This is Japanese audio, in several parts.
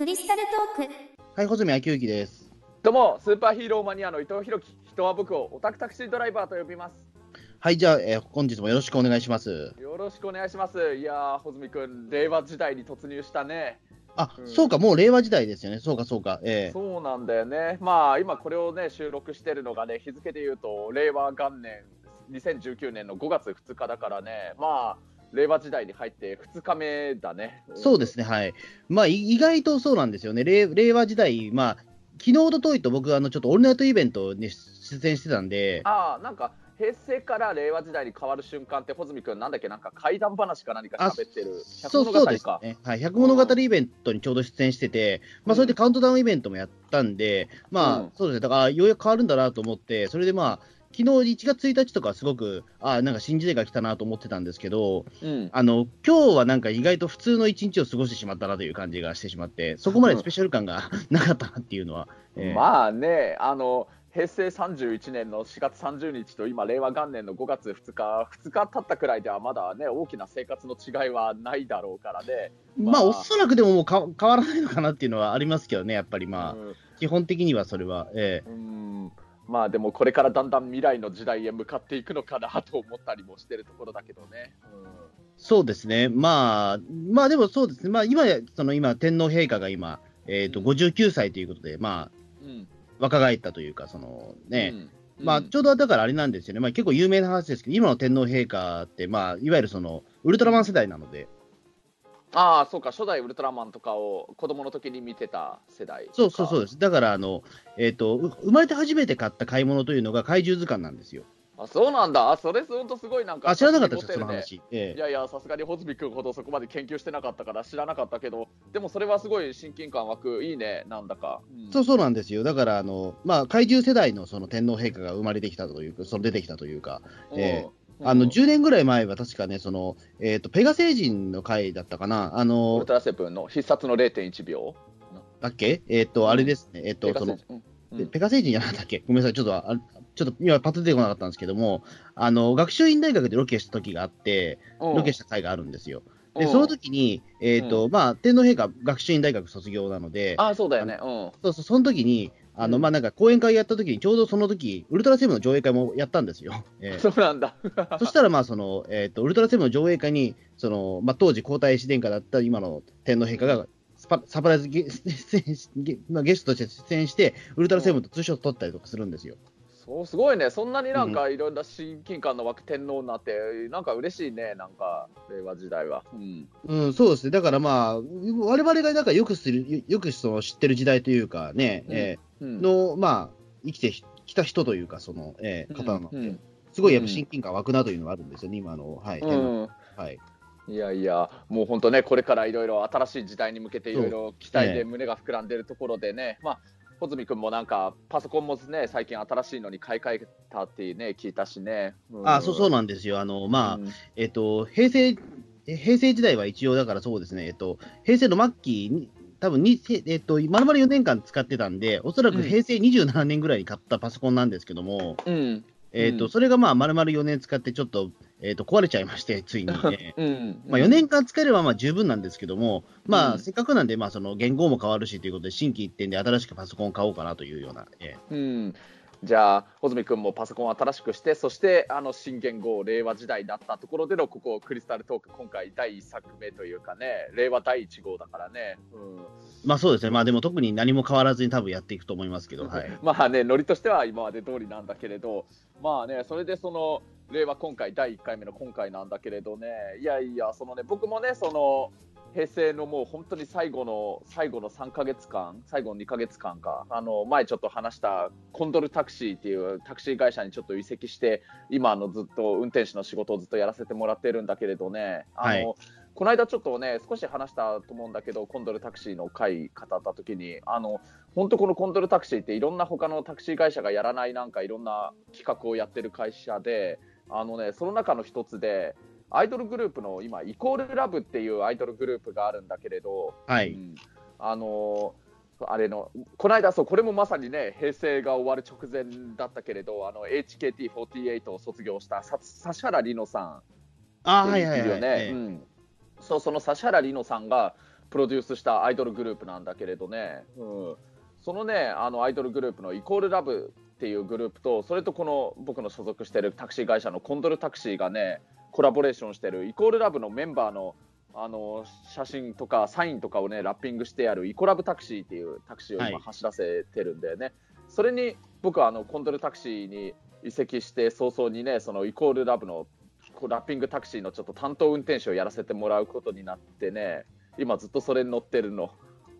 クリスタルトーク。はい、穂積昭之です。どうもスーパーヒーローマニアの伊藤弘樹。人は僕をオタクタクシードライバーと呼びます。はい、じゃあ、えー本日もよろしくお願いします。よろしくお願いします。いやー穂積君令和時代に突入したね。あ、うん。そうか、もう令和時代ですよね。そうか、そうか。ええ。そうなんだよね。まあ今これをね収録してるのがね日付で言うと令和元年2019年の5月2日だからね。まあ令和時代に入って2日目だねそうですね、はい。まあ、い意外とそうなんですよね。令令和時代、まあ、昨日、おとといと僕、あの、ちょっとオールナイトイベントに出演してたんで、ああなんか平成から令和時代に変わる瞬間って穂積君なんだっけなんか怪談話か何か喋ってるそうそうですかね。はい。百物語イベントにちょうど出演してて、まあ、それでカウントダウンイベントもやったんで、まあ、うんそうですね。だから、ようやく変わるんだなと思って、それでまあ、昨日1月1日とかすごく、ああ、なんか新時代が来たなと思ってたんですけど、うん。あの今日はなんか意外と普通の一日を過ごしてしまったなという感じがしてしまって、そこまでスペシャル感が なかったなっていうのは、えーまあね、あの平成31年の4月30日と今、令和元年の5月2日、2日経ったくらいではまだね、大きな生活の違いはないだろうからね。まあ、おそらくでももうか変わらないのかなっていうのはありますけどね、やっぱりまあ、うん。基本的にはそれは、えーうんまあでもこれからだんだん未来の時代へ向かっていくのかなと思ったりもしてるところだけどね。そうですね、まあ、まあでもそうですね、まあ今、その今、天皇陛下が今、えーとうん。59歳ということで、まあ、うん。若返ったというか、そのね、うん。まあ、ちょうどだからあれなんですよね、まあ、結構有名な話ですけど、今の天皇陛下って、まあ、いわゆるそのウルトラマン世代なので、ああ、そうか、初代ウルトラマンとかを子供の時に見てた世代。そうそうそうです。だから、あの、えっ、と、う生まれて初めて買った買い物というのが怪獣図鑑なんですよ。あそうなんだ、あそれ、本当すごいなんか、あ、知らなかったですか、その話。ええいやいや、さすがに穂積君ほどそこまで研究してなかったから知らなかったけど、でもそれはすごい親近感湧く、いいね、なんだか。うんそうそうなんですよ。だから、あの、まあ、怪獣世代のその天皇陛下が生まれてきたというか、その出てきたというか、えうんあの、うん。10年ぐらい前は確かね、その、えっ、と、ペガ星人の回だったかな、あウのル、トラセブンの必殺の0.1秒。だっけ？えっ、と、あれですね、えっ、と、その、うん。でペガ星人じゃなかったっけ？ごめんなさい、ちょっと、あちょっと今パッと出てこなかったんですけども、あの、学習院大学でロケした時があって、うん。ロケした回があるんですよ。で、うん。その時に、えっ、と、まあ、天皇陛下、学習院大学卒業なので、あそうだよね。うん。そうそう、その時に、あの、うんまあ、なんか講演会やった時に、ちょうどその時、ウルトラセブンの上映会もやったんですよ。えーそうなんだ。そしたら、まあ、その、えっ、と、ウルトラセブンの上映会に、その、まあ、当時皇太子殿下だった今の天皇陛下が、サプライズゲ出演しゲ,、まあ、ゲストとして出演して、ウルトラセブンとツーショット撮ったりとかするんですよ。そうすごいね、そんなになんかいろんな親近感の湧く天皇になって、なんか嬉しいね、なんか令和時代は。うんうん、そうですね。だからまあ、我々がなんかよくする、よくその知ってる時代というかね、うんえうん。まあ、生きてきた人というか、その、えー方なので、うん。すごいやっぱ親近感湧くなというのがあるんですよね、今の、はい。うん。はい。いやいや、もう本当ね、これからいろいろ新しい時代に向けていろいろ期待ええ。で胸が膨らんでるところでね、まあ、穂積君もなんか、パソコンもね、最近新しいのに買い替えたってね、聞いたしね。あ、そうそうななんですよ。あの、まあ、うん。えっと、平成、え平成時代は一応だからそうですね、えっと、平成の末期に、多分に、えっと、まるまる4年間使ってたんで、おそらく平成27年ぐらいに買ったパソコンなんですけども、うん。えっと、うんそれがまあ、まるまる4年使ってちょっと、えっと、壊れちゃいまして、ついに、ね。うん。まあ4年間使えればまあ十分なんですけども、まあ、うんせっかくなんで、まあ、その言語も変わるしということで、新規一点で新しくパソコンを買おうかなというような、えうん。じゃあ、穂積君もパソコンを新しくして、そしてあの新元号、令和時代になったところでのここ、クリスタルトーク、今回第1作目というかね、令和第1号だからね。うん。まあそうですね、まあでも特に何も変わらずに多分やっていくと思いますけど、はい。まあね、ノリとしては今まで通りなんだけれど、まあね、それでその令和今回、第1回目の今回なんだけれどね、いやいや、そのね、僕もね、その平成のもう本当に最後の最後の3か月間、最後の2か月間か、あの前ちょっと話したコンドルタクシーっていうタクシー会社にちょっと移籍して、今あのずっと運転手の仕事をずっとやらせてもらってるんだけれどね、あの、はいこの間ちょっとね、少し話したと思うんだけど、コンドルタクシーの回語った時に、あの、本当このコンドルタクシーっていろんな他のタクシー会社がやらないなんかいろんな企画をやってる会社で、あのね、その中の一つで、アイドルグループの今、イコールラブっていうアイドルグループがあるんだけれど、はい。うん。あのあれのこの間そう、これもまさにね平成が終わる直前だったけれどあの HKT48 を卒業したさ指原莉乃さん。あはいはいね、ええ。うん、そうその指原莉乃さんがプロデュースしたアイドルグループなんだけれどね、うん、そのねあのアイドルグループのイコールラブっていうグループとそれとこの僕の所属してるタクシー会社のコンドルタクシーがねコラボレーションしてるイコールラブのメンバーのあの写真とかサインとかをねラッピングしてあるイコラブタクシーっていうタクシーを今はい。走らせてるんだよね、それに僕はあのコンドルタクシーに移籍して早々にねそのイコールラブのラッピングタクシーのちょっと担当運転手をやらせてもらうことになってね今ずっとそれに乗ってるの。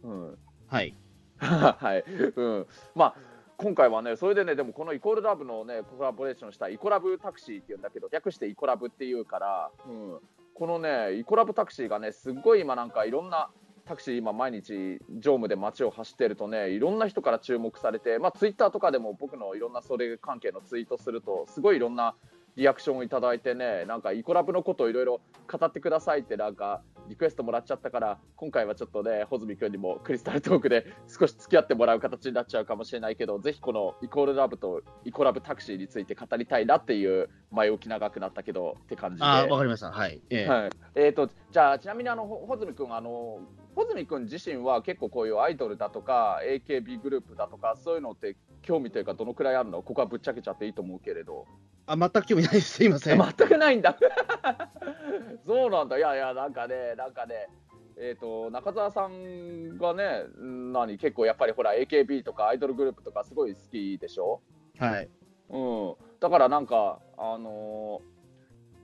うん。はい。はい、うん、まあ今回はね、それでね、でもこのイコールラブのね、コラボレーションしたイコラブタクシーっていうんだけど、略してイコラブっていうから、うん、このね、イコラブタクシーがね、すっごい今なんかいろんなタクシー今毎日乗務で街を走ってるとね、いろんな人から注目されて、まあツイッターとかでも僕のいろんなそれ関係のツイートすると、すごいいろんなリアクションをいただいてね、なんかイコラブのことをいろいろ語ってくださいってなんかリクエストもらっちゃったから、今回はちょっとね、穂積君にもクリスタルトークで 少し付き合ってもらう形になっちゃうかもしれないけど、ぜひこのイコールラブとイコラブタクシーについて語りたいなっていう前置き長くなったけどって感じで。わかりました。はい。ええはい、えー、とじゃあちなみにあのほ穂積君あの穂積君自身は結構こういうアイドルだとか AKB グループだとかそういうのって興味というかどのくらいあるの？ここはぶっちゃけちゃっていいと思うけれどあ、全く興味ないです。すいません。全くないんだ そうなんだいやいやなんかねなんかねえー、と中澤さんがねん何結構やっぱりほら AKB とかアイドルグループとかすごい好きでしょ？はい。うん、だからなんか、あのー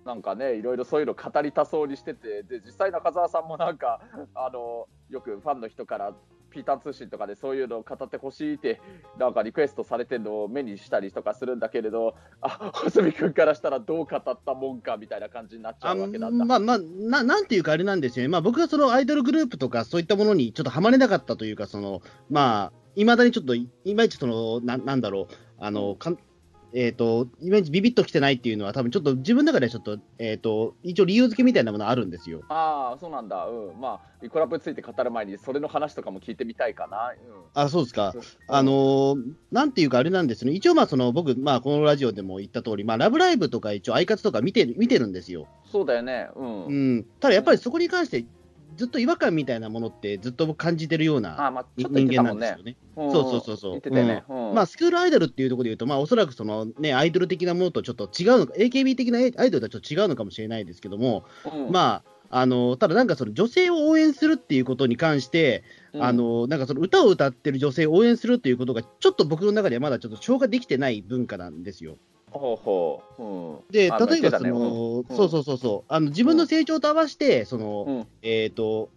なんかね、いろいろそういうの語りたそうにしてて、で実際、中澤さんもなんか、あのーよくファンの人から、ピーター通信とかでそういうのを語ってほしいって、なんかリクエストされてるのを目にしたりとかするんだけれど、あ細見君からしたらどう語ったもんかみたいな感じになっちゃうわけなんだ。まあまあな、なんていうかあれなんですよね、まあ、僕はそのアイドルグループとか、そういったものにちょっとはまれなかったというか、そのまあ、いまだにちょっとい、いまいちその、ななんだろう、あのかんえー、といまいちビビッときてないっていうのは、多分ちょっと自分の中でちょっと、えー、と一応理由付けみたいなものあるんですよ。ああ、そうなんだ、うん、まあ、イコラブについて語る前に、それの話とかも聞いてみたいかな。あそうですかうん、あのーなんていうか、あれなんですね、一応、まあその僕、まあ、このラジオでも言った通り、まあ、ラブライブとか、一応、アイカツとか見てる見てるんですよ。そうだよね、うん。うん、ただやっぱりそこに関して、ずっと違和感みたいなものって、ずっと僕感じてるような人間なんですよ。ね。うんそうそうそうそうね。うんまあ、スクールアイドルっていうところで言うと、まあ、おそらくその、ね、アイドル的なものとちょっと違うのか、AKB 的なアイドルとはちょっと違うのかもしれないですけども、うんまあ、あのただなんかその女性を応援するっていうことに関して、うんあのなんかその歌を歌ってる女性を応援するっていうことが、ちょっと僕の中ではまだちょっと消化できてない文化なんですよ。ほうほう。うん、で、あ例えばそ言ってたね。の、うん。そうそうそうそう、あの自分の成長と合わせて、その、うん。えっ、と、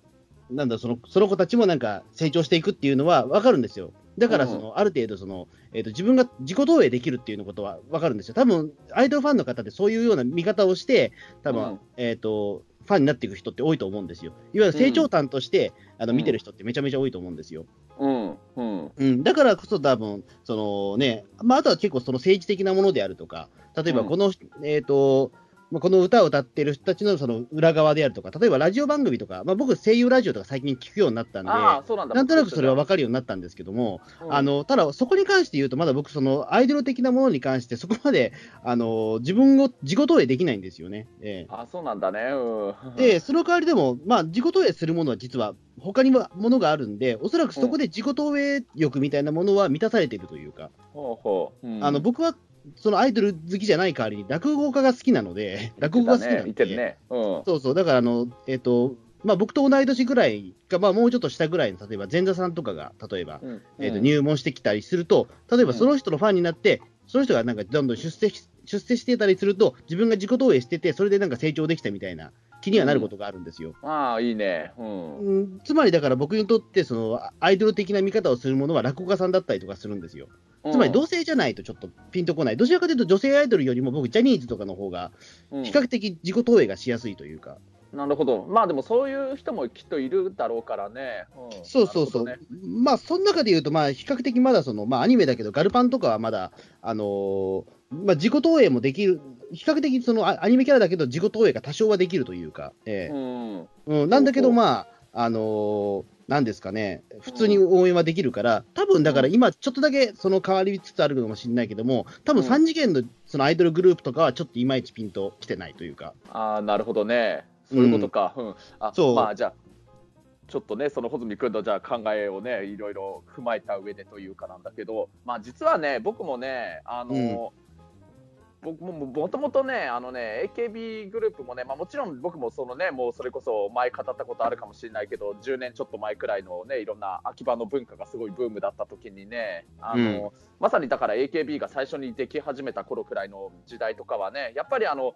なんだその、その子たちもなんか成長していくっていうのは分かるんですよ。だからその、ある程度その、えー、と自分が自己投影できるっていうのことは分かるんですよ。多分アイドルファンの方ってそういうような見方をして、多分、うん。えっ、と、ファンになっていく人って多いと思うんですよ。いわゆる成長端として、あのうん。見てる人ってめちゃめちゃ多いと思うんですよ。うんうん。うん、だからこそ多分そのね、まあ、あとは結構その政治的なものであるとか、例えばうん。この、えっ、と、まあこの歌を歌ってる人たちのその裏側であるとか、例えばラジオ番組とか、まあ、僕、声優ラジオとか最近聞くようになったんで、ああ、そうなんだ。なんとなくそれは分かるようになったんですけども、うんあのただ、そこに関して言うと、まだ僕、そのアイドル的なものに関して、そこまで あの自分を自己投影できないんですよね。ええあそうなんだね。うん、で、その代わりでも、まあ、自己投影するものは実は他にもものがあるんで、おそらくそこで自己投影欲みたいなものは満たされているというか、ほうほう。うんあの僕はそのアイドル好きじゃない代わりに落語家が好きなので、落語が好きなので、言ってるね。うんそうそう、だからあの、えっ、と、まあ、僕と同い年ぐらいか、まあ、もうちょっと下ぐらいの、例えば前座さんとかが、例えば、うんえーとうん入門してきたりすると、例えばその人のファンになって、その人がなんかどんどん出世し出世してたりすると、自分が自己投影してて、それでなんか成長できたみたいな気にはなることがあるんですよ。ああ、いいね。うん。うんつまりだから僕にとってそのアイドル的な見方をするものは落語家さんだったりとかするんですよ。つまり同性じゃないとちょっとピンとこない。どちらかというと女性アイドルよりも僕ジャニーズとかの方がうん比較的自己投影がしやすいというか。なるほど。まあでもそういう人もきっといるだろうからね。んそうそうそう。なるまあその中で言うとまあ比較的まだそのまあアニメだけどガルパンとかはまだあのーまあ自己投影もできる。比較的そのあアニメキャラだけど自己投影が多少はできるというか。ええほどねうん、なんだけど、まあ、あのーなんですかね、普通に応援はできるから、多分だから今、ちょっとだけその変わりつつあるかもしれないけども、多分うん3次元のそのアイドルグループとかは、ちょっといまいちピンときてないというか、うん。ああ、なるほどね。そういうことか。うん。あそうまあじゃあ、ちょっとね、その穂積君のじゃあ考えをね、いろいろ踏まえた上でというかなんだけど、まあ、実はね、僕もね、あの、僕ももともとね、あのね、AKB グループもね、まあ、もちろん僕もそのね、もうそれこそ前語ったことあるかもしれないけど、10年ちょっと前くらいのね、いろんな秋葉の文化がすごいブームだった時にね、あの、うん。まさにだから AKB が最初にでき始めた頃くらいの時代とかはね、やっぱりあの、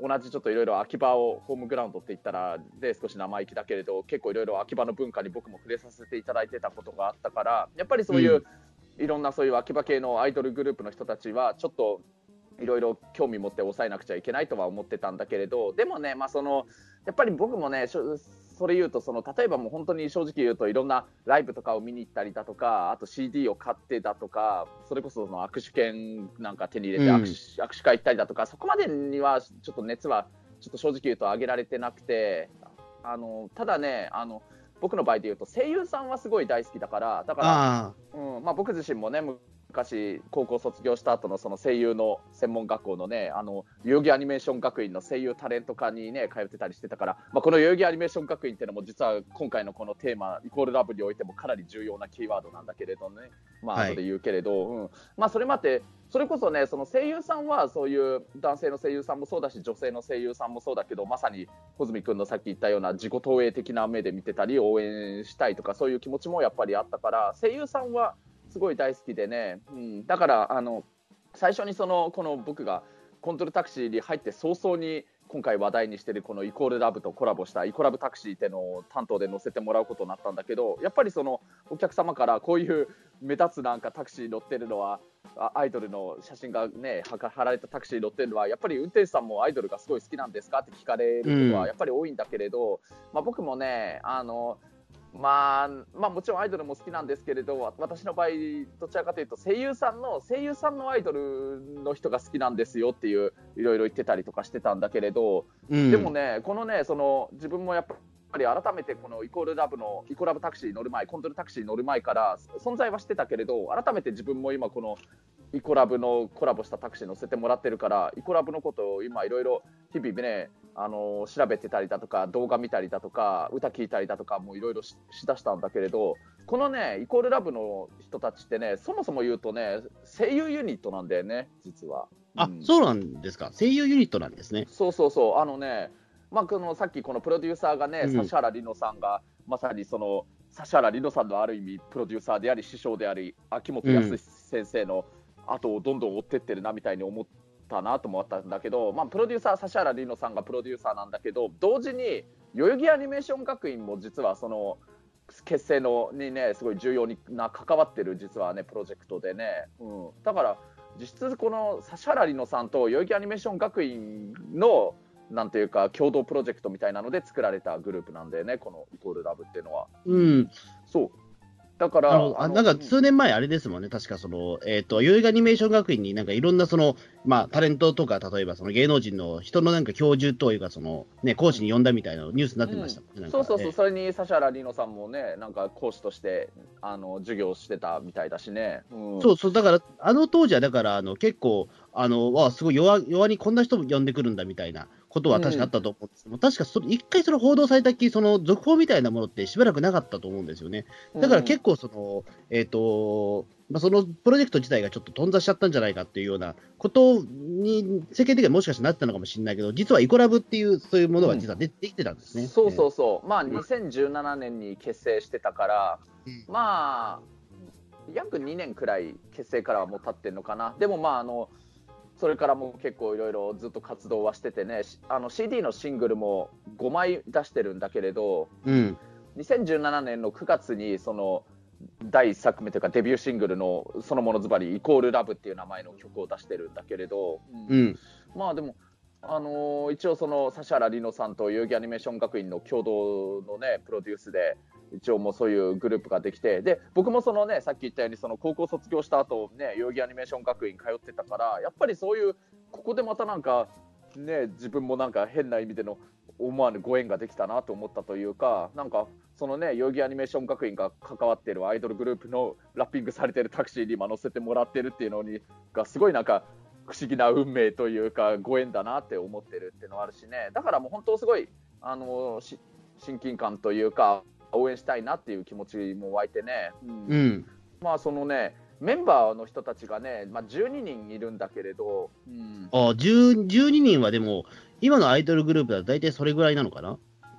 同じちょっといろいろ秋葉をホームグラウンドって言ったらで少し生意気だけれど結構いろいろ秋葉の文化に僕も触れさせていただいてたことがあったからやっぱりそういう、いろんなそういう秋葉系のアイドルグループの人たちはちょっといろいろ興味持って抑えなくちゃいけないとは思ってたんだけれどでもね、まあ、そのやっぱり僕もねそれ言うとその例えばもう本当に正直言うといろんなライブとかを見に行ったりだとかあと CD を買ってだとかそれこそその握手券なんか手に入れてうん。握手,、握手会行ったりだとかそこまでにはちょっと熱はちょっと正直言うと上げられてなくてあのただねあの僕の場合で言うと声優さんはすごい大好きだからだからあうんまあ、僕自身もね昔高校卒業した後のその声優の専門学校のねあの代々木アニメーション学院の声優タレント科にね通ってたりしてたから、まあ、この代々木アニメーション学院っていうのも実は今回のこのテーマイコールラブにおいてもかなり重要なキーワードなんだけれどね。まあはい。後で言うけれど、うん。まあ、それまでそれこそねその声優さんはそういう男性の声優さんもそうだし女性の声優さんもそうだけどまさに穂積君のさっき言ったような自己投影的な目で見てたり応援したいとかそういう気持ちもやっぱりあったから声優さんはすごい大好きでね、うん、だからあの最初にそのこの僕がコントロタクシーに入って早々に今回話題にしているこのイコールラブとコラボしたイコラブタクシーってのを担当で乗せてもらうことになったんだけどやっぱりそのお客様からこういう目立つなんかタクシー乗ってるのはあアイドルの写真がね貼られたタクシー乗ってるのはやっぱり運転手さんもアイドルがすごい好きなんですかって聞かれることはやっぱり多いんだけれど、まあ、僕もねあのまあ、まあもちろんアイドルも好きなんですけれどわ私の場合どちらかというと声優さんの声優さんのアイドルの人が好きなんですよっていういろいろ言ってたりとかしてたんだけれど、うん、でもねこのねその自分もやっぱり改めてこのイコールラブのイコラブタクシー乗る前コントロタクシー乗る前から存在はしてたけれど改めて自分も今このイコラブのコラボしたタクシー乗せてもらってるからイコラブのことを今いろいろ日々ねあの調べてたりだとか動画見たりだとか歌聞いたりだとかもいろいろししだしたんだけれどこのねイコールラブの人たちってねそもそも言うとね声優ユニットなんだよね実は。あ、うんそうなんですか。声優ユニットなんですね。そうそうそう、あのね、まあ、このさっきこのプロデューサーがね、うん指原莉乃さんが、まさにその指原莉乃さんのある意味、プロデューサーであり、師匠であり、秋元康先生の後をどんどん追ってってるなみたいに思ったなと思ったんだけど、まあ、プロデューサー、指原莉乃さんがプロデューサーなんだけど、同時に代々木アニメーション学院も実はその、結成のにねすごい重要な関わってる実はねプロジェクトでね、うん、だから実質この指原莉乃さんと代々木アニメーション学院のなんていうか共同プロジェクトみたいなので作られたグループなんだよねこのイコールラブっていうのは。うん。そうだからあなんか数年前あれですもんね。確かその、えっ、と、代々木アニメーション学院になんかいろんなその、まあ、タレントとか、例えばその芸能人の人のなんか教授というか、その、ね、講師に呼んだみたいなニュースになってましたもんそうそうそう、えそれに指原莉乃さんもねなんか講師としてあの授業をしてたみたいだしね、うん、そうそう、だから、あの当時は、だから、あの、結構、あの、わあ、すごい弱、弱にこんな人も呼んでくるんだみたいなことは確かあったと思うんですけど、確かそれ、一回その報道されたっきり、その続報みたいなものってしばらくなかったと思うんですよね。だから結構、その、えっ、と、まあ、そのプロジェクト自体がちょっと頓挫しちゃったんじゃないかっていうようなことに、世間的にはもしかしたらなってたのかもしれないけど、実はイコラブっていう、そういうものが実はで,、できてたんですね。そうそうそう、まあ2017年に結成してたから、うん。まあ約2年くらい結成からはもう経ってるのかな。でもまああのそれからも結構いろいろずっと活動はしててねしあの CD のシングルも5枚出してるんだけれどえーうん。2017年の9月にその第1作目というかデビューシングルのそのものズバリイコールラブっていう名前の曲を出してるんだけれど、うんうん。まあでも、あのー一応その指原莉乃さんと代々木アニメーション学院の共同のねプロデュースで一応もうそういうグループができてで僕もそのねさっき言ったようにその高校卒業した後ね代々木アニメーション学院通ってたからやっぱりそういうここでまたなんかね自分もなんか変な意味での思わぬご縁ができたなと思ったというかなんかそのね代々木アニメーション学院が関わっているアイドルグループのラッピングされてるタクシーに今乗せてもらってるっていうのにがすごいなんか不思議な運命というかご縁だなって思ってるっていうのはあるしね。だからもう本当すごいあの親近感というか応援したいなっていう気持ちも湧いてね、うん。うん。まあそのねメンバーの人たちがね、まあ、12人いるんだけれど、うん、あ10 12人はでも、今のアイドルグループだと大体それぐらいなのかな？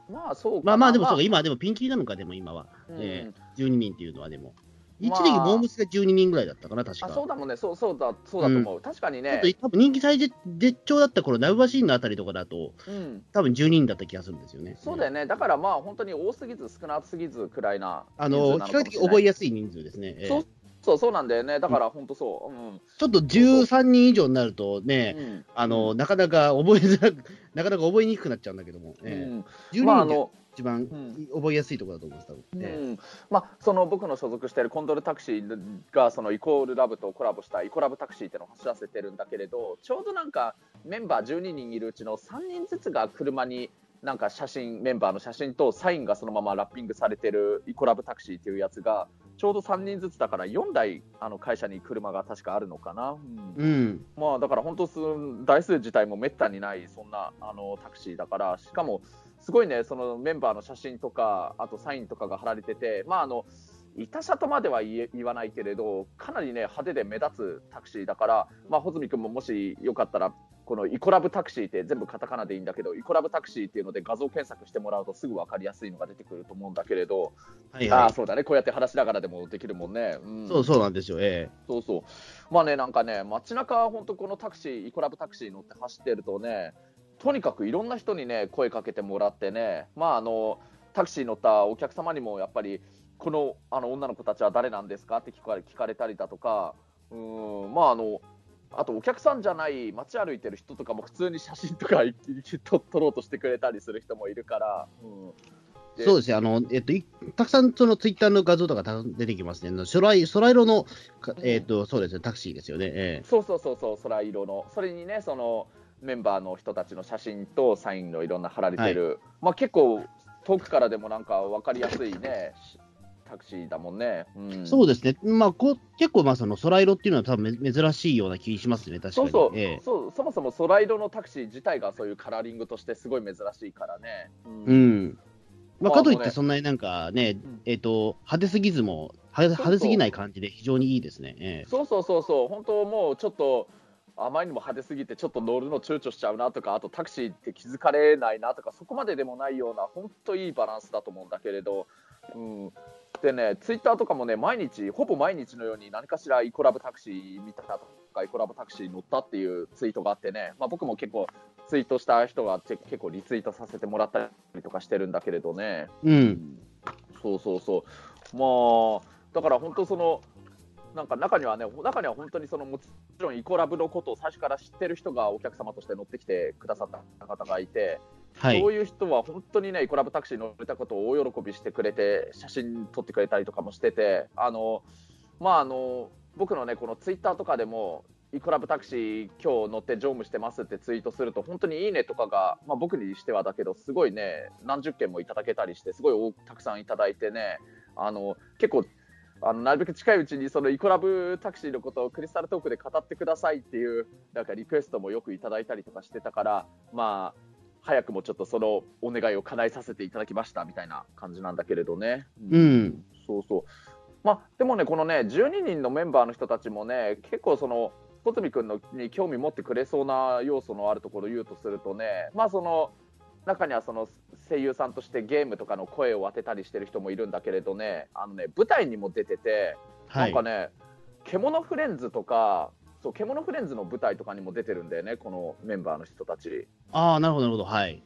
まあそうかまあまあ、でもそうか、今はでもピンキリなのか、でも今は。うん。え12人っていうのはでも。一まあ。時期、モームスが12人ぐらいだったかな、確か。あそうだもんね。そうそうだそうだと思う、確かにね。ちょっと多分人気最絶絶頂だった頃、ナウバシーンのあたりとかだと、うん、多分12人だった気がするんですよね。そうだよね。だからまあ本当に多すぎず少なすぎずくらいなあの、比較的覚えやすい人数ですね。ええ。そうそうそうなんだよね。だから本当そう、うん。ちょっと13人以上になるとね、うん。あの、なかなか覚えづらく、なかなか覚えにくくなっちゃうんだけども、えうん。え12まああの一番ん覚えやすいところだと思います、多分。うええんまあ、その僕の所属しているコンドルタクシーがそのイコールラブとコラボしたイコラブタクシーっていうのを走らせてるんだけれどちょうどなんかメンバー12人いるうちの3人ずつが車になんか写真メンバーの写真とサインがそのままラッピングされてるイコラブタクシーっていうやつがちょうど3人ずつだから4台あの会社に車が確かあるのかな、うんうん。まあだから本当す台数自体もめったにないそんなあのタクシーだからしかもすごいねそのメンバーの写真とかあとサインとかが貼られててまああの痛車とまでは言え言わないけれどかなりね派手で目立つタクシーだからまあ穂積君ももしよかったらこのイコラブタクシーって全部カタカナでいいんだけどイコラブタクシーっていうので画像検索してもらうとすぐ分かりやすいのが出てくると思うんだけれど、はいはい。ああそうだねこうやって話しながらでもできるもんね。うんそうそうなんですよ、えそうそう。まあね、なんかね、街中本当このタクシー、イコラブタクシー乗って走ってるとね、とにかくいろんな人にね、声かけてもらってね、まああの、タクシー乗ったお客様にもやっぱり、このあの女の子たちは誰なんですか？って聞かれ聞かれたりだとか、うーん、まああの、あとお客さんじゃない街歩いてる人とかも普通に写真とかい撮撮ろうとしてくれたりする人もいるから、うん。えそうですね、あの、えっと、いたくさんそのツイッターの画像とかた出てきますね。空色の、かえっと、そうですね、タクシーですよね。え。そうそうそうそう、空色の、それにね、そのメンバーの人たちの写真とサインのいろんな貼られてる、まあ結構、遠くからでもなんか分かりやすいね、しタクシーだもんね。うん、えそうですね、まあ、こう結構、まあ、その空色っていうのは多分め珍しいような気しますね、確かに。そうそう、ええ。そうそもそも空色のタクシー自体がそういうカラーリングとしてすごい珍しいからね。うん。うん。まあ、まあかといってそんなになんかね、ん。えっ、と、派手すぎずも、派手すぎない感じで非常にいいですね。ええ。そうそうそうそう、本当もうちょっと、あまりにも派手すぎて、ちょっと乗るの躊躇しちゃうなとか、あとタクシーって気づかれないなとか、そこまででもないような、本当いいバランスだと思うんだけれど、うん、でね、ツイッターとかもね、毎日、ほぼ毎日のように何かしらイコラブタクシー見たとか、イコラブタクシー乗ったっていうツイートがあってね、まあ、僕も結構、ツイートした人がて結構リツイートさせてもらったりとかしてるんだけれどね。うん。そうそうそう。まあ、だから本当その、なんか中にはね、中には本当にそのもちろんイコラブのことを最初から知ってる人がお客様として乗ってきてくださった方がいて、はいそう。いう人は本当にね、イコラブタクシーに乗れたことを大喜びしてくれて、写真撮ってくれたりとかもしてて、あの、まああの、僕のね、このツイッターとかでも、イコラブタクシー今日乗って乗務してますってツイートすると本当にいいねとかが、まあ、僕にしてはだけどすごいね何十件もいただけたりしてすごい多たくさんいただいてねあの結構あのなるべく近いうちにそのイコラブタクシーのことをクリスタルトークで語ってくださいっていうなんかリクエストもよくいただいたりとかしてたからまあ早くもちょっとそのお願いを叶えさせていただきましたみたいな感じなんだけれどね。うん。そうそう。まあ、でもね、このね、12人のメンバーの人たちもね、結構その、小泉君のに興味持ってくれそうな要素のあるところを言うとするとね、まあその、中にはその声優さんとしてゲームとかの声を当てたりしてる人もいるんだけれどね、あのね、舞台にも出てて、はいなんか。ね、獣フレンズとか、そう、獣フレンズの舞台とかにも出てるんだよね、このメンバーの人たち。ああ、なるほど、なるほど。はい。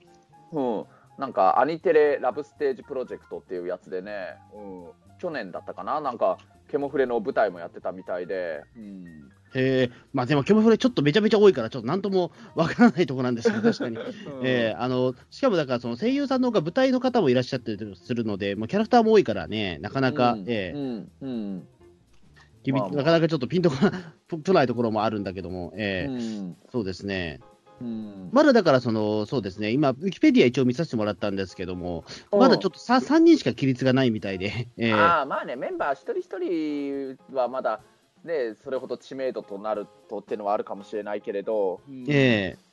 うん、なんかアニテレラブステージプロジェクトっていうやつでね、うん、去年だったかな、なんかケモフレの舞台もやってたみたいで、うん、へえ、まあでも、ケモフレちょっとめちゃめちゃ多いから、ちょっとなんともわからないところなんですけど、確かに。ええあの、しかもだから、その声優さんの方が舞台の方もいらっしゃったりするので、もうキャラクターも多いからね、なかなか、うんええうんうん。きびまあまあ。なかなかちょっとピンとこないところもあるんだけども、ええうん。そうですね。うん。まだだから、その、そうですね、今、ウィキペディア一応見させてもらったんですけども、まだちょっと 3, 3人しか規律がないみたいで、ええああまあね、メンバー一人一人はまだ、ね、それほど知名度となるとっていうのはあるかもしれないけれど、うんええ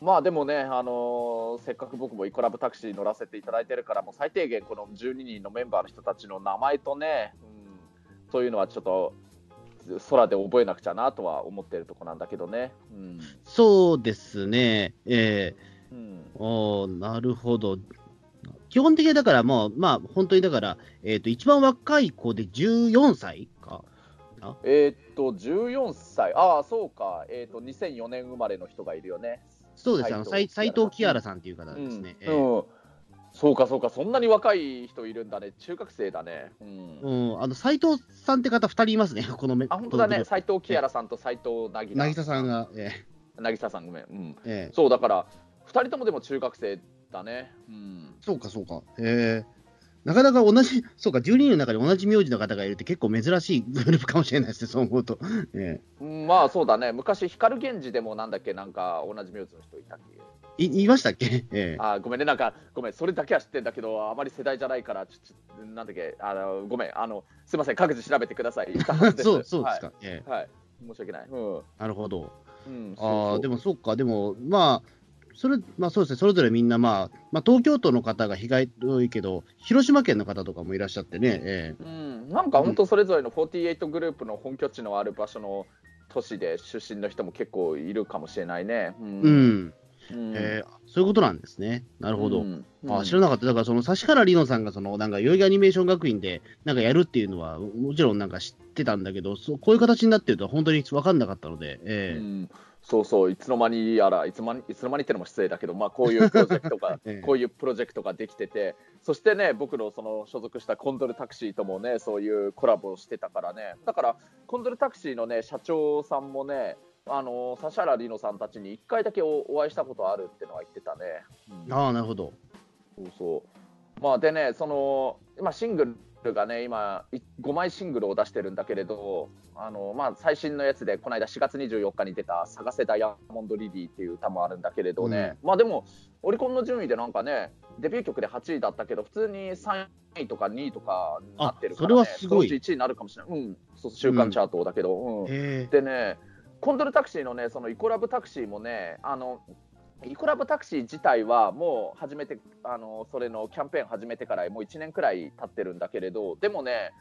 まあでもね、あのーせっかく僕もイコラブタクシー乗らせていただいてるから、もう最低限この12人のメンバーの人たちの名前とね、うん、そういうのはちょっと空で覚えなくちゃなとは思ってるとこなんだけどね。うんそうですね。えうんー、おーなるほど。基本的にだからもう、まあ、本当にだから、えっ、と、一番若い子で14歳か。えーっと、14歳、ああ、そうか、えーっと、2004年生まれの人がいるよね。そうです、斎斉藤キアラさん。っていう方ですね。えーうん。うん。そうか、そうか、そんなに若い人いるんだね、中学生だね。うん。うん、あの、斉藤さんって方2人いますね、このめあ、本当だね、この斉藤キアラさんと斉藤なぎ渚さん。が、え渚さん、ごめん。うん、ーえ。ーそう、だから、2人ともでも中学生だね。うん、そうか、そうか。え。ーなかなか同じ、そうか、12人の中に同じ名字の方がいるって結構珍しいグループかもしれないですね、そう思うと。えうんまあ、そうだね、昔、光源氏でもなんだっけ、なんか同じ名字の人いたっけ？ーい言いましたっけ？えーあごめんね、なんか、ごめん、それだけは知ってんだけど、あまり世代じゃないから、ちょなんだっけ、あのごめん、あのすみません、各自調べてください。そうそうですか。えはい、はい、申し訳ない。うん。ーなるほど。うん、ああ、でも、もそうか、でも、まあ、それ、まあそうですね、それぞれみんな、まあ、まあ、東京都の方が被害多いけど、広島県の方とかもいらっしゃってね、えうん、なんか本当、それぞれの48グループの本拠地のある場所の都市で出身の人も結構いるかもしれないね。うえうん。ん、うん。えーそういうことなんですね。なるほど。うん。あ知らなかった。だから、その、指原莉乃さんが、その、なんか、代々木アニメーション学院で、なんかやるっていうのは、もちろんなんか知ってたんだけど、そうこういう形になってるとは本当に分かんなかったので、ええ。うんそうそう、いつの間にやら、いつまにいつの間にってのも失礼だけど、まあ、こういうプロジェクトが、ええこういうプロジェクトができてて、そしてね、僕のその所属したコンドルタクシーともね、そういうコラボをしてたからね、だから、コンドルタクシーのね、社長さんもね、あの指原莉乃さんたちに1回だけおお会いしたことあるってのは言ってたね。うんああ、なるほど。そうそう。まあでね、その今シングルがね、今い5枚シングルを出してるんだけれど、あのまあ最新のやつでこの間4月24日に出た探せダイヤモンドリリーっていう歌もあるんだけれどね、まあでもオリコンの順位でなんかね、デビュー曲で8位だったけど普通に3位とか2位とかなってるから、ね、あそれはすごい。そのうち1位になるかもしれない。うん、そう週間チャートだけど。うん。へえでね、コンドルタクシーのね、そのイコラブタクシーもね、あのイコラブタクシー自体はもう始めて、あのそれのキャンペーン始めてからもう1年くらい経ってるんだけれど、でもね、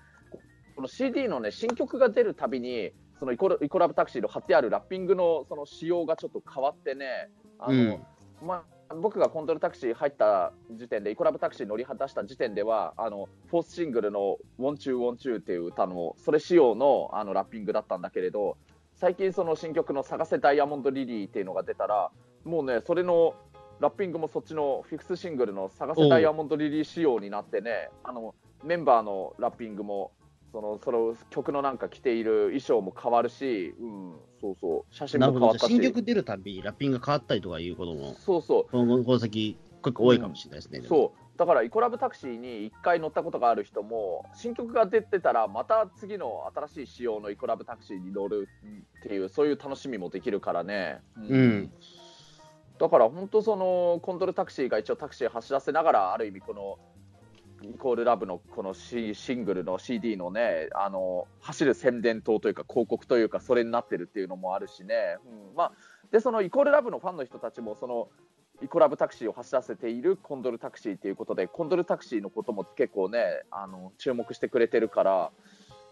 この CD のね新曲が出るたびに、そのイコライコラブタクシーの貼ってあるラッピングのその仕様がちょっと変わってね、あのまあ、僕がコンドルタクシー入った時点で、イコラブタクシー乗り始めた時点では、あの fourth シングルの「Want you Want you っていう歌の、それ仕様のあのラッピングだったんだけれど、最近、その新曲の「探せダイヤモンドリリー」っていうのが出たら、もうね、それのラッピングもそっちのフィフスシングルの「探せダイヤモンドリリー」仕様になってね、あのメンバーのラッピングも、そのその曲のなんか着ている衣装も変わるし、うん、そうそう、写真。も変わったし。新曲出るたび、ラッピングが変わったりとかいうことも、そうそう。この先、結構多いかもしれないですね。でもそう。だからイコラブタクシーに1回乗ったことがある人も新曲が出てたらまた次の新しい仕様のイコラブタクシーに乗るっていうそういう楽しみもできるからね、うんだから本当そのコントロタクシーが一応タクシー走らせながらある意味このイコールラブのこのシシングルの CD のねあの走る宣伝塔というか広告というかそれになってるっていうのもあるしね、うん。まあ、でそのイコールラブのファンの人たちもそのイコラブタクシーを走らせているコンドルタクシーということでコンドルタクシーのことも結構ねあの注目してくれてるから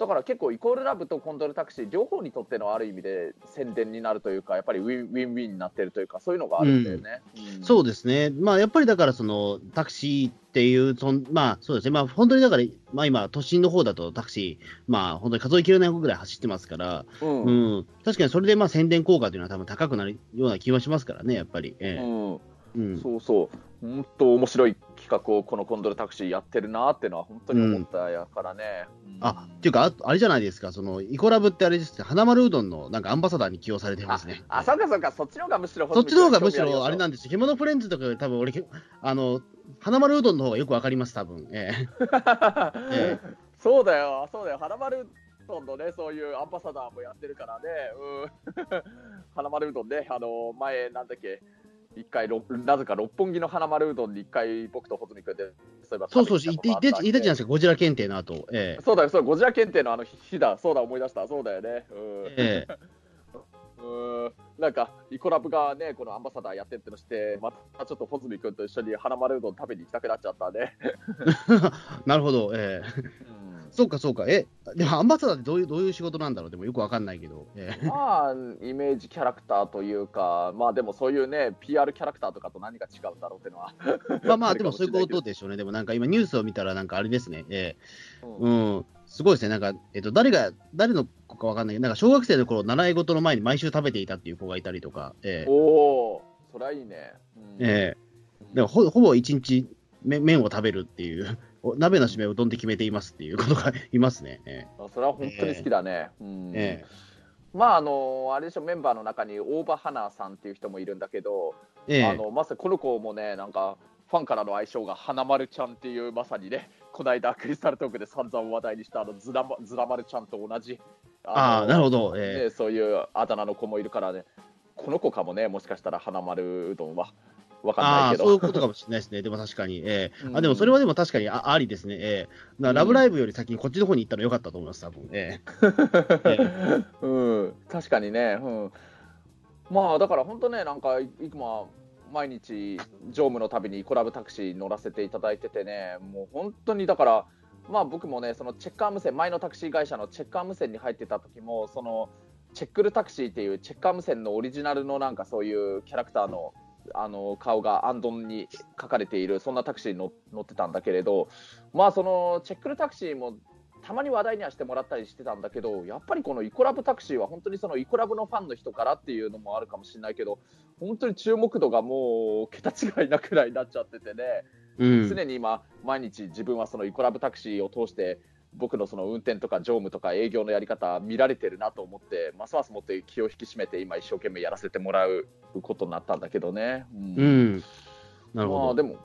だから結構イコールラブとコンドルタクシー両方にとってのある意味で宣伝になるというかやっぱりウィンウィンウィンになってるというかそういうのがあるんだよね。うん。そうですね、まあ、やっぱりだから、そのタクシーっていう、そんまあ、そうですね、まあ、本当にだから、まあ、今、都心の方だとタクシー、まあ、本当に数えきれないぐらい走ってますから、うん。うん、確かにそれでまあ宣伝効果というのは多分高くなるような気はしますからね、やっぱり。ええ。うんうん。そうそう、本当面白い企画をこのコンドルタクシーやってるなっていうのは本当に思ったやからね。うんあっていうか、ああれじゃないですか、そのイコラブってあれですね、花丸うどんのなんかアンバサダーに起用されてますね。あ、そうかそうか、そっちの方がむしろそっちの方がむしろあれななんですよ、獣フレンズとか多分俺、あの花丸うどんの方がよくわかります、多分。え。ええ。そうだよ、そうだよ、花丸うどんのね、そういうアンバサダーもやってるからね、うん、花丸うどんね、あの前、なんだっけ、一回ろ、なぜか六本木の花丸うどんに一回、僕と穂積君で、そういえばそうそう、食言ってべに行ったじゃないですか、ゴジラ検定の後、えそうだよ、そうゴジラ検定のあの日だ、そうだ、思い出した、そうだよね。うん。ええ。え うん。なんか、イコラブがね、このアンバサダーやってるってのして、またちょっと穂積君と一緒に花丸うどん食べに行きたくなっちゃったね。なるほど、ええそうか、そうか、え、でもアンバサダーってどういうどういう仕事なんだろう、でもよくわかんないけど、え。えまあ、イメージキャラクターというか、まあでもそういうね、PR キャラクターとかと何が違うんだろうっていうのは。まあまあ、でもそういうことでしょうね、でもなんか今、ニュースを見たら、なんかあれですね、ええ。うん。うん、すごいですね、なんか、えっと、誰が、誰の子かわかんない。けど、なんか小学生の頃習い事の前に毎週食べていたっていう子がいたりとか、ええ。おお、そりゃいいね。うん。ええ。でもほほぼ一日め麺を食べるっていう、お鍋の締めをうどんで決めていますっていうことがいますね。えあそれは本当に好きだね。うん。ええ。まああのあれでしょメンバーの中に大場花さんっていう人もいるんだけど、ええ。あのまさにこの子もねなんかファンからの愛称が花丸ちゃんっていうまさにねこの間クリスタルトークで散々話題にしたあのずらまずら丸ちゃんと同じああ、なるほど、ど。え。ね、そういうあだ名の子もいるからね。この子かもねもしかしたら花丸うどんはわかんないけどそういうことかもしれないですね。でも確かに。ええうんあ、でもそれはでも確かにあありですね。ええだからラブライブより先にこっちの方に行ったらよかったと思います、多分。ええ うん、確かにね、うん、まあだから本当ね、なんかい今、毎日、乗務のたびにイコラブタクシー乗らせていただいててね、もう本当にだから、まあ僕もね、そのチェッカー無線、前のタクシー会社のチェッカー無線に入ってた時も、そのチェックルタクシーっていうチェッカー無線のオリジナルのなんかそういうキャラクターのあの顔がアンドンに書かれている、そんなタクシーに乗乗ってたんだけれど、まあそのチェックルタクシーもたまに話題にはしてもらったりしてたんだけど、やっぱりこのイコラブタクシーは本当にそのイコラブのファンの人からっていうのもあるかもしれないけど、本当に注目度がもう桁違いなくらいになっちゃっててね、うん。常に今、毎日自分はそのイコラブタクシーを通して、僕のその運転とか乗務とか営業のやり方見られてるなと思って、ますますもって気を引き締めて、今、一生懸命やらせてもらうことになったんだけどね。うんうん。なるほど。まあでも、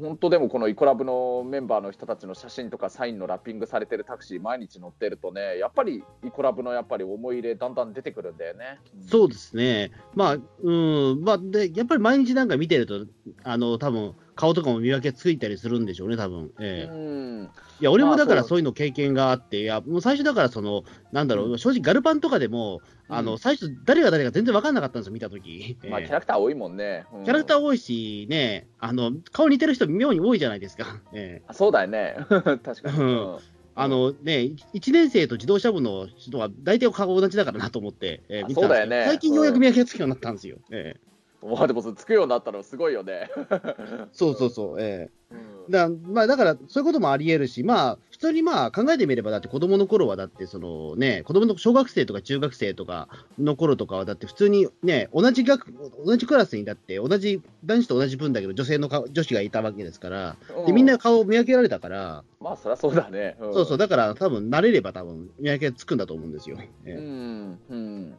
本当でもこのイコラブのメンバーの人たちの写真とかサインのラッピングされてるタクシー毎日乗ってるとねやっぱりイコラブのやっぱり思い入れだんだん出てくるんだよね。そうですね。まあ、うん。まあ、で、やっぱり毎日なんか見てると、あの、多分顔とかも見分けついたりするんでしょうね、多分。ええ。うん。いや、俺もだからまあそういうの経験があって、いや、もう最初だから、その、なんだろう、正直ガルパンとかでも、あの、うん最初誰が誰か全然分かんなかったんですよ、見たとき。まあ、キャラクター多いもんね。うん。キャラクター多いし、ね、あの、顔似てる人妙に多いじゃないですか。ええ。あそうだよね。確かに。うん。うん。あのね、1年生と自動車部の人は大体顔同じだからなと思って、えーあ見てたんですそうだよね。最近ようやく見分けがつくようになったんですよ。ええ まあでもそれつくようになったのすごいよね。そうそうそう。ええうんだまあ、だから、そういうこともあり得るし、まあ、普通にまあ考えてみれば、だって子供の頃は、だってそのね、子供の小学生とか中学生とかの頃とかは、だって普通にね、同じ学、同じクラスにだって、同じ、男子と同じ分だけど、女性の顔女子がいたわけですから、でみんな顔を見分けられたから、まあそりゃそうだね。んそうそう、だから多分慣れれば多分見分けつくんだと思うんですよ。えうえんうん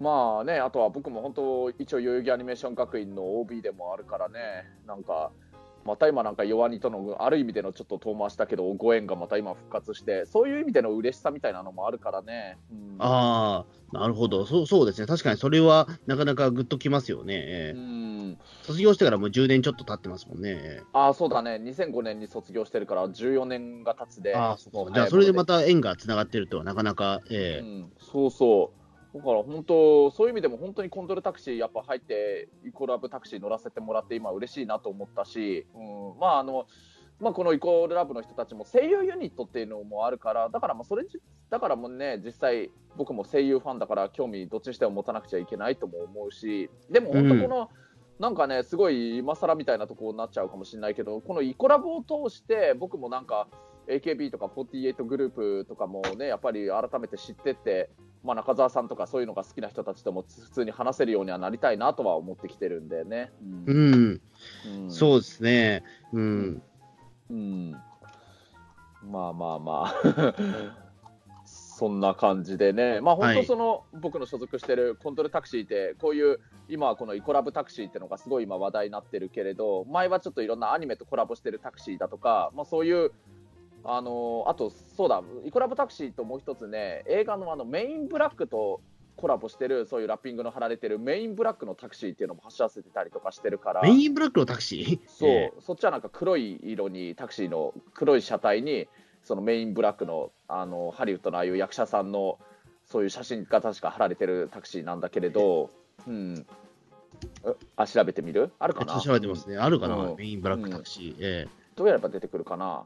まあね、あとは僕も本当、一応、代々木アニメーション学院の OB でもあるからね、なんか、また今、なんか弱にとの、ある意味でのちょっと遠回しだけど、ご縁がまた今復活して、そういう意味での嬉しさみたいなのもあるからね。うんああ、なるほどそう、そうですね、確かにそれはなかなかグッときますよね。えうえん卒業してからもう10年ちょっと経ってますもんね。ええあそうだね、2005年に卒業してるから、14年が経つで、ああ、そうもか。じゃあ、それでまた、た縁がつながってるとは、なかなか、ええうん、そうそう。だから本当、そういう意味でも本当にコンドルタクシーやっぱ入って、イコラブタクシー乗らせてもらって、今、嬉しいなと思ったし、うん、まああの、まあ、このイコールラブの人たちも声優ユニットっていうのもあるから、だからまあそれだからもうね、実際、僕も声優ファンだから、興味どっちにしても持たなくちゃいけないとも思うし、でも本当、この、なんかね、すごい今更みたいなところになっちゃうかもしれないけど、このイコラボを通して、僕もなんか、AKB とか48グループとかもね、やっぱり改めて知ってって、まあ、中澤さんとかそういうのが好きな人たちとも普通に話せるようにはなりたいなとは思ってきてるんでね。ううん。ん、うん。そうですね。うん。うん。まあまあまあ、そんな感じでね、まあ本当その、僕の所属してるコントロタクシーって、こういう今はこのイコラブタクシーっていうのがすごい今話題になってるけれど、前はちょっといろんなアニメとコラボしてるタクシーだとか、まあそういう、あのあとそうだ、イコラブタクシーともう一つね、映画のあのメインブラックとコラボしてる、そういうラッピングの貼られてるメインブラックのタクシーっていうのも走らせてたりとかしてるから。メインブラックのタクシー？そう、えそっちはなんか黒い色にタクシーの黒い車体にそのメインブラックのあのハリウッドのああいう役者さんのそういう写真が確か貼られてるタクシーなんだけれど、うん、えあ調べてみる？あるかな？調べてますね。あるかな、うん。メインブラックタクシー。ええ。どうやれば出てくるかな、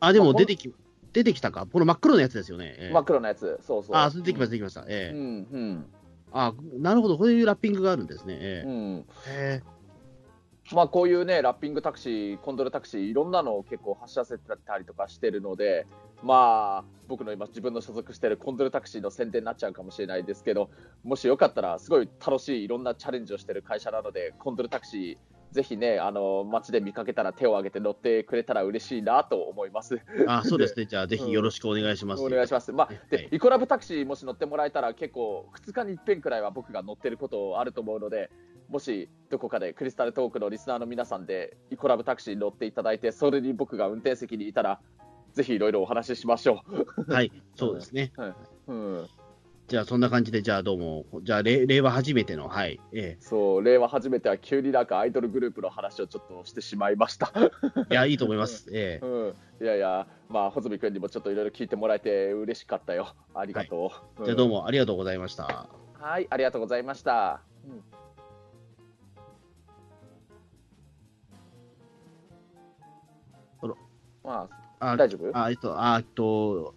あ、でも出てき、出てきたか？この真っ黒のやつですよね。ええ真っ黒なやつ、そうそう。あ、出てきました、出てきました。ええうん、うん、あ、なるほど、こういうラッピングがあるんですね。えうん。えへまあ、こういうね、ラッピングタクシー、コンドルタクシー、いろんなのを結構走らせてたりとかしてるので、まあ、僕の今、自分の所属してるコンドルタクシーの宣伝になっちゃうかもしれないですけど、もしよかったら、すごい楽しい、いろんなチャレンジをしてる会社なので、コンドルタクシー、ぜひね、あの街で見かけたら手を挙げて乗ってくれたら嬉しいなと思います。あ、そうですね。じゃあ、ぜひよろしくお願いします。お願いします。まあ、はいで、イコラブタクシーもし乗ってもらえたら、結構、2日に一遍くらいは僕が乗ってることあると思うので、もしどこかでクリスタルトークのリスナーの皆さんで、イコラブタクシーに乗っていただいて、それに僕が運転席にいたら、ぜひいろいろお話ししましょはい、そうですね。う。うん、じゃあ、そんな感じで、じゃあ、どうも、じゃあ、令令和初めての、はい、えそう、令和初めては急になんかアイドルグループの話をちょっとしてしまいました。えいや、いいと思います。ええうん、いやいや、まあ、穂積君にもちょっといろいろ聞いてもらえて嬉しかったよ。ありがとう。じゃあ、どうも。もありがとうございました。はい、ありがとうございました。うんまああ、大丈夫？あ、えっと、あえっと、